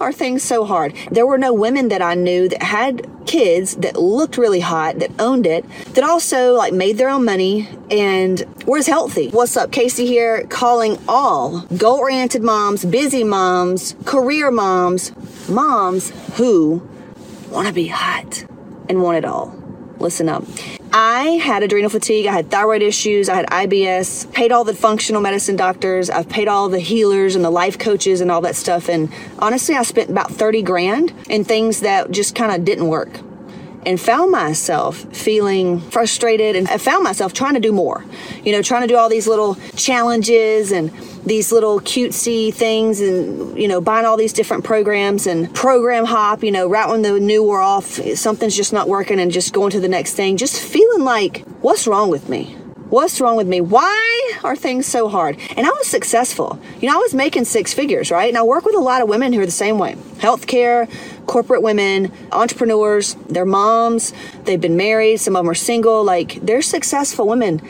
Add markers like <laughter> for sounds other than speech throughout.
are things so hard? There were no women that I knew that had kids that looked really hot, that owned it, that also like made their own money and was healthy. What's up, Casey here, calling all goal-oriented moms, busy moms, career moms, moms who want to be hot and want it all. Listen up. I had adrenal fatigue, I had thyroid issues, I had IBS, paid all the functional medicine doctors, I've paid all the healers and the life coaches and all that stuff. And honestly, I spent about 30 grand in things that just kind of didn't work and found myself feeling frustrated and I found myself trying to do more. You know, trying to do all these little challenges and these little cutesy things and you know buying all these different programs and program hop you know right when the new wore off something's just not working and just going to the next thing just feeling like what's wrong with me What's wrong with me? Why are things so hard? And I was successful. You know, I was making six figures, right? And I work with a lot of women who are the same way healthcare, corporate women, entrepreneurs, they're moms, they've been married, some of them are single. Like, they're successful women,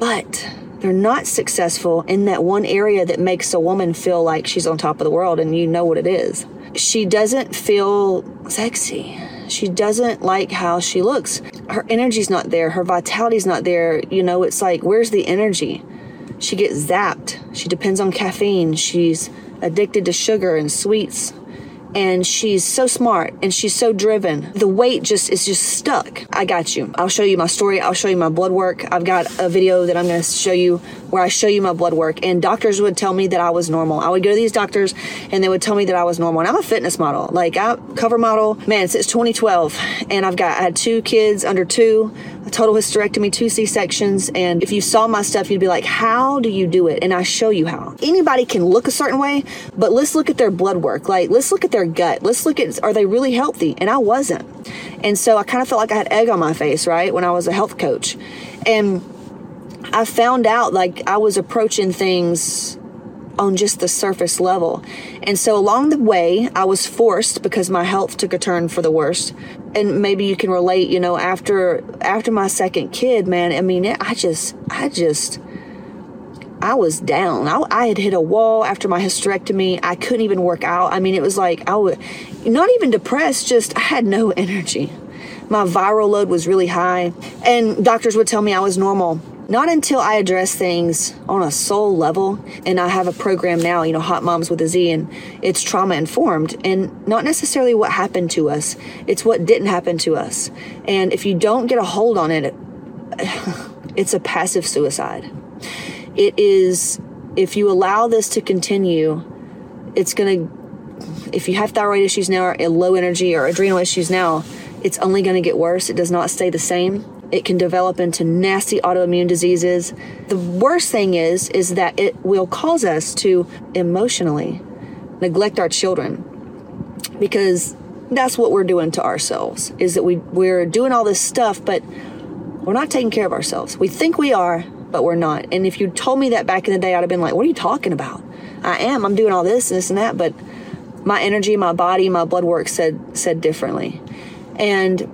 but they're not successful in that one area that makes a woman feel like she's on top of the world, and you know what it is. She doesn't feel sexy she doesn't like how she looks. Her energy's not there. Her vitality's not there. You know, it's like, where's the energy? She gets zapped. She depends on caffeine. She's addicted to sugar and sweets and she's so smart and she's so driven. The weight just is just stuck. I got you. I'll show you my story. I'll show you my blood work. I've got a video that I'm going to show you where I show you my blood work. And doctors would tell me that I was normal. I would go to these doctors and they would tell me that I was normal. And I'm a fitness model, like I cover model. Man, since 2012, and I've got I had two kids under two a total hysterectomy, two C sections. And if you saw my stuff, you'd be like, how do you do it? And I show you how. Anybody can look a certain way, but let's look at their blood work. Like, let's look at their gut. Let's look at, are they really healthy? And I wasn't. And so I kind of felt like I had egg on my face, right? When I was a health coach. And I found out like I was approaching things on just the surface level. And so along the way, I was forced because my health took a turn for the worst. And maybe you can relate, you know, after after my second kid, man, I mean, it, I just I just I was down. I, I, had hit a wall after my hysterectomy. I couldn't even work out. I mean, it was like I was not even depressed, just I had no <laughs> energy. My viral load was really high, and doctors would tell me I was normal not until I address things on a soul level, and I have a program now, you know, Hot Moms with a Z, and it's trauma informed, and not necessarily what happened to us, it's what didn't happen to us. And if you don't get a hold on it, <sighs> it's a passive suicide. It is, if you allow this to continue, it's going to, if you have thyroid issues now, or low energy, or adrenal issues now, it's only going to get worse. It does not stay the same it can develop into nasty autoimmune diseases. The worst thing is is that it will cause us to emotionally neglect our children because that's what we're doing to ourselves is that we we're doing all this stuff but we're not taking care of ourselves. We think we are, but we're not. And if you told me that back in the day, I'd have been like, "What are you talking about?" I am. I'm doing all this and this and that, but my energy, my body, my blood work said said differently. And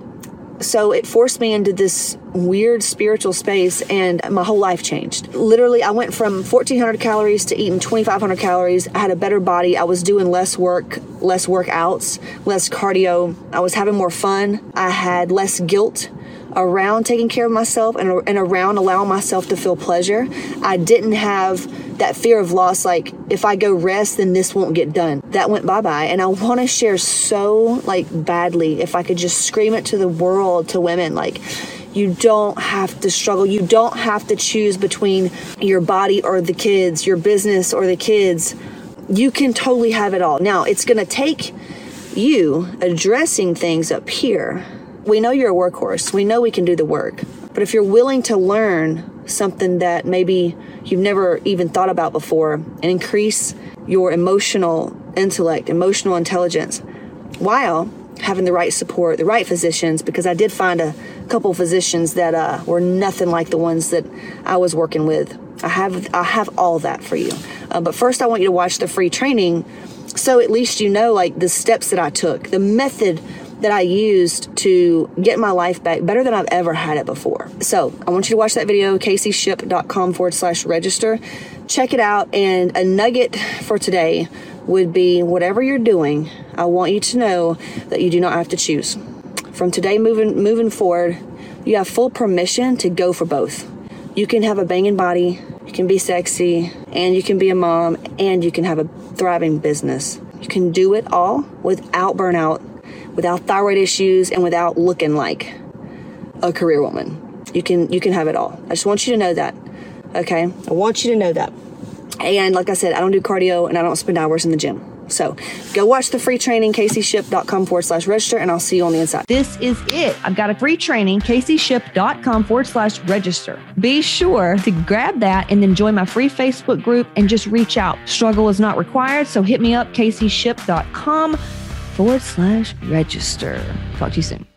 so it forced me into this weird spiritual space and my whole life changed. Literally, I went from 1400 calories to eating 2500 calories. I had a better body. I was doing less work, less workouts, less cardio. I was having more fun. I had less guilt around taking care of myself and, and around allowing myself to feel pleasure. I didn't have that fear of loss, like if I go rest, then this won't get done. That went bye bye. And I want to share so like badly, if I could just scream it to the world, to women, like, you don't have to struggle. You don't have to choose between your body or the kids, your business or the kids. You can totally have it all. Now, it's going to take you addressing things up here we know you're a workhorse. We know we can do the work. But if you're willing to learn something that maybe you've never even thought about before and increase your emotional intellect, emotional intelligence, while having the right support, the right physicians, because I did find a couple physicians that uh, were nothing like the ones that I was working with. I have I have all that for you. Uh, but first, I want you to watch the free training, so at least you know like the steps that I took, the method that I used to get my life back better than I've ever had it before. So I want you to watch that video, caseyshipp.com forward slash register. Check it out. And a nugget for today would be whatever you're doing, I want you to know that you do not have to choose. From today moving moving forward, you have full permission to go for both. You can have a banging body, you can be sexy, and you can be a mom, and you can have a thriving business. You can do it all without burnout, without thyroid issues, and without looking like a career woman. You can you can have it all. I just want you to know that. Okay? I want you to know that. And like I said, I don't do cardio and I don't spend hours in the gym. So go watch the free training, caseyshipp.com forward slash register, and I'll see you on the inside. This is it. I've got a free training, caseyshipp.com forward slash register. Be sure to grab that and then join my free Facebook group and just reach out. Struggle is not required, so hit me up, caseyshipp.com forward slash register. Talk to you soon.